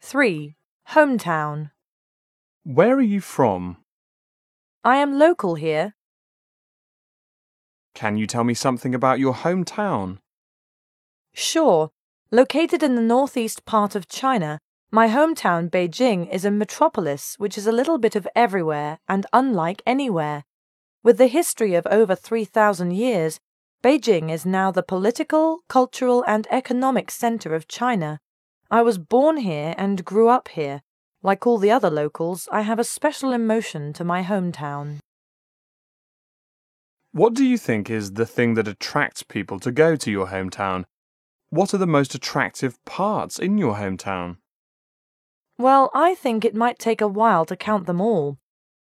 3. Hometown. Where are you from? I am local here. Can you tell me something about your hometown? Sure. Located in the northeast part of China, my hometown, Beijing, is a metropolis which is a little bit of everywhere and unlike anywhere. With the history of over 3,000 years, Beijing is now the political, cultural, and economic center of China. I was born here and grew up here. Like all the other locals, I have a special emotion to my hometown. What do you think is the thing that attracts people to go to your hometown? What are the most attractive parts in your hometown? Well, I think it might take a while to count them all.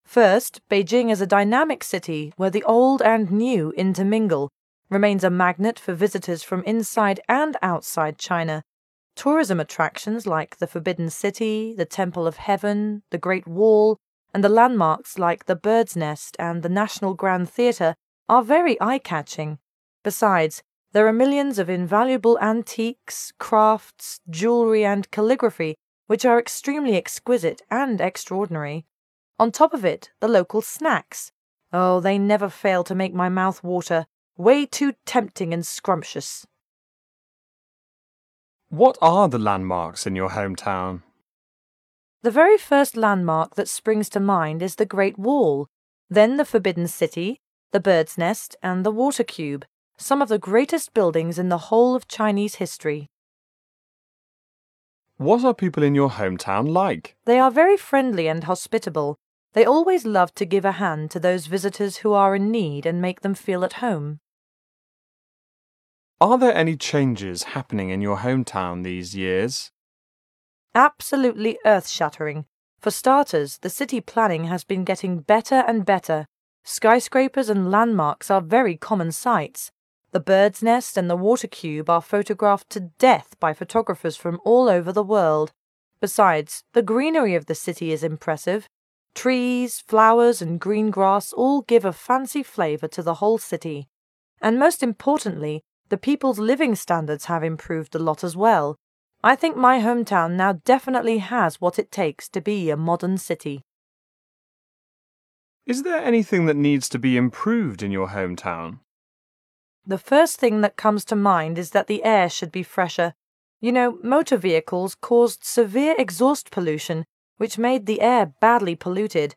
First, Beijing is a dynamic city where the old and new intermingle, remains a magnet for visitors from inside and outside China. Tourism attractions like the Forbidden City, the Temple of Heaven, the Great Wall, and the landmarks like the Bird's Nest and the National Grand Theatre are very eye catching. Besides, there are millions of invaluable antiques, crafts, jewellery, and calligraphy which are extremely exquisite and extraordinary. On top of it, the local snacks. Oh, they never fail to make my mouth water. Way too tempting and scrumptious. What are the landmarks in your hometown? The very first landmark that springs to mind is the Great Wall, then the Forbidden City, the Bird's Nest, and the Water Cube, some of the greatest buildings in the whole of Chinese history. What are people in your hometown like? They are very friendly and hospitable. They always love to give a hand to those visitors who are in need and make them feel at home. Are there any changes happening in your hometown these years? Absolutely earth shattering. For starters, the city planning has been getting better and better. Skyscrapers and landmarks are very common sights. The bird's nest and the water cube are photographed to death by photographers from all over the world. Besides, the greenery of the city is impressive. Trees, flowers, and green grass all give a fancy flavour to the whole city. And most importantly, the people's living standards have improved a lot as well. I think my hometown now definitely has what it takes to be a modern city. Is there anything that needs to be improved in your hometown? The first thing that comes to mind is that the air should be fresher. You know, motor vehicles caused severe exhaust pollution, which made the air badly polluted.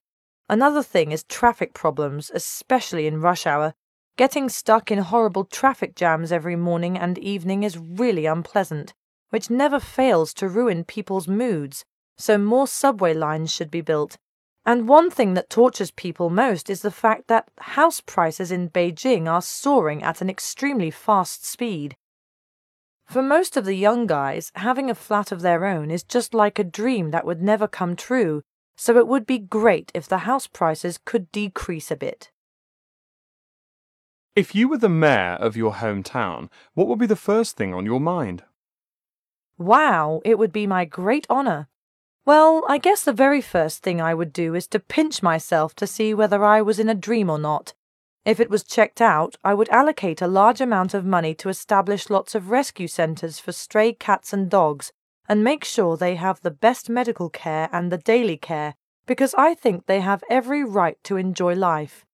Another thing is traffic problems, especially in rush hour. Getting stuck in horrible traffic jams every morning and evening is really unpleasant, which never fails to ruin people's moods, so more subway lines should be built. And one thing that tortures people most is the fact that house prices in Beijing are soaring at an extremely fast speed. For most of the young guys, having a flat of their own is just like a dream that would never come true, so it would be great if the house prices could decrease a bit. If you were the mayor of your hometown, what would be the first thing on your mind? Wow, it would be my great honour. Well, I guess the very first thing I would do is to pinch myself to see whether I was in a dream or not. If it was checked out, I would allocate a large amount of money to establish lots of rescue centres for stray cats and dogs and make sure they have the best medical care and the daily care, because I think they have every right to enjoy life.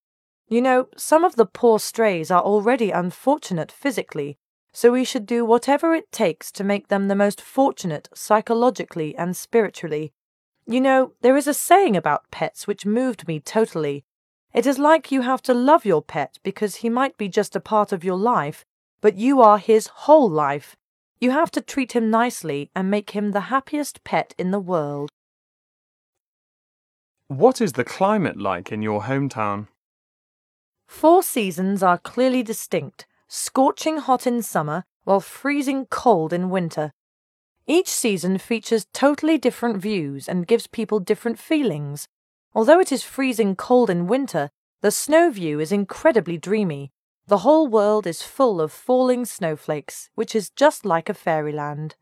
You know, some of the poor strays are already unfortunate physically, so we should do whatever it takes to make them the most fortunate psychologically and spiritually. You know, there is a saying about pets which moved me totally. It is like you have to love your pet because he might be just a part of your life, but you are his whole life. You have to treat him nicely and make him the happiest pet in the world. What is the climate like in your hometown? Four seasons are clearly distinct scorching hot in summer while freezing cold in winter. Each season features totally different views and gives people different feelings. Although it is freezing cold in winter, the snow view is incredibly dreamy. The whole world is full of falling snowflakes, which is just like a fairyland.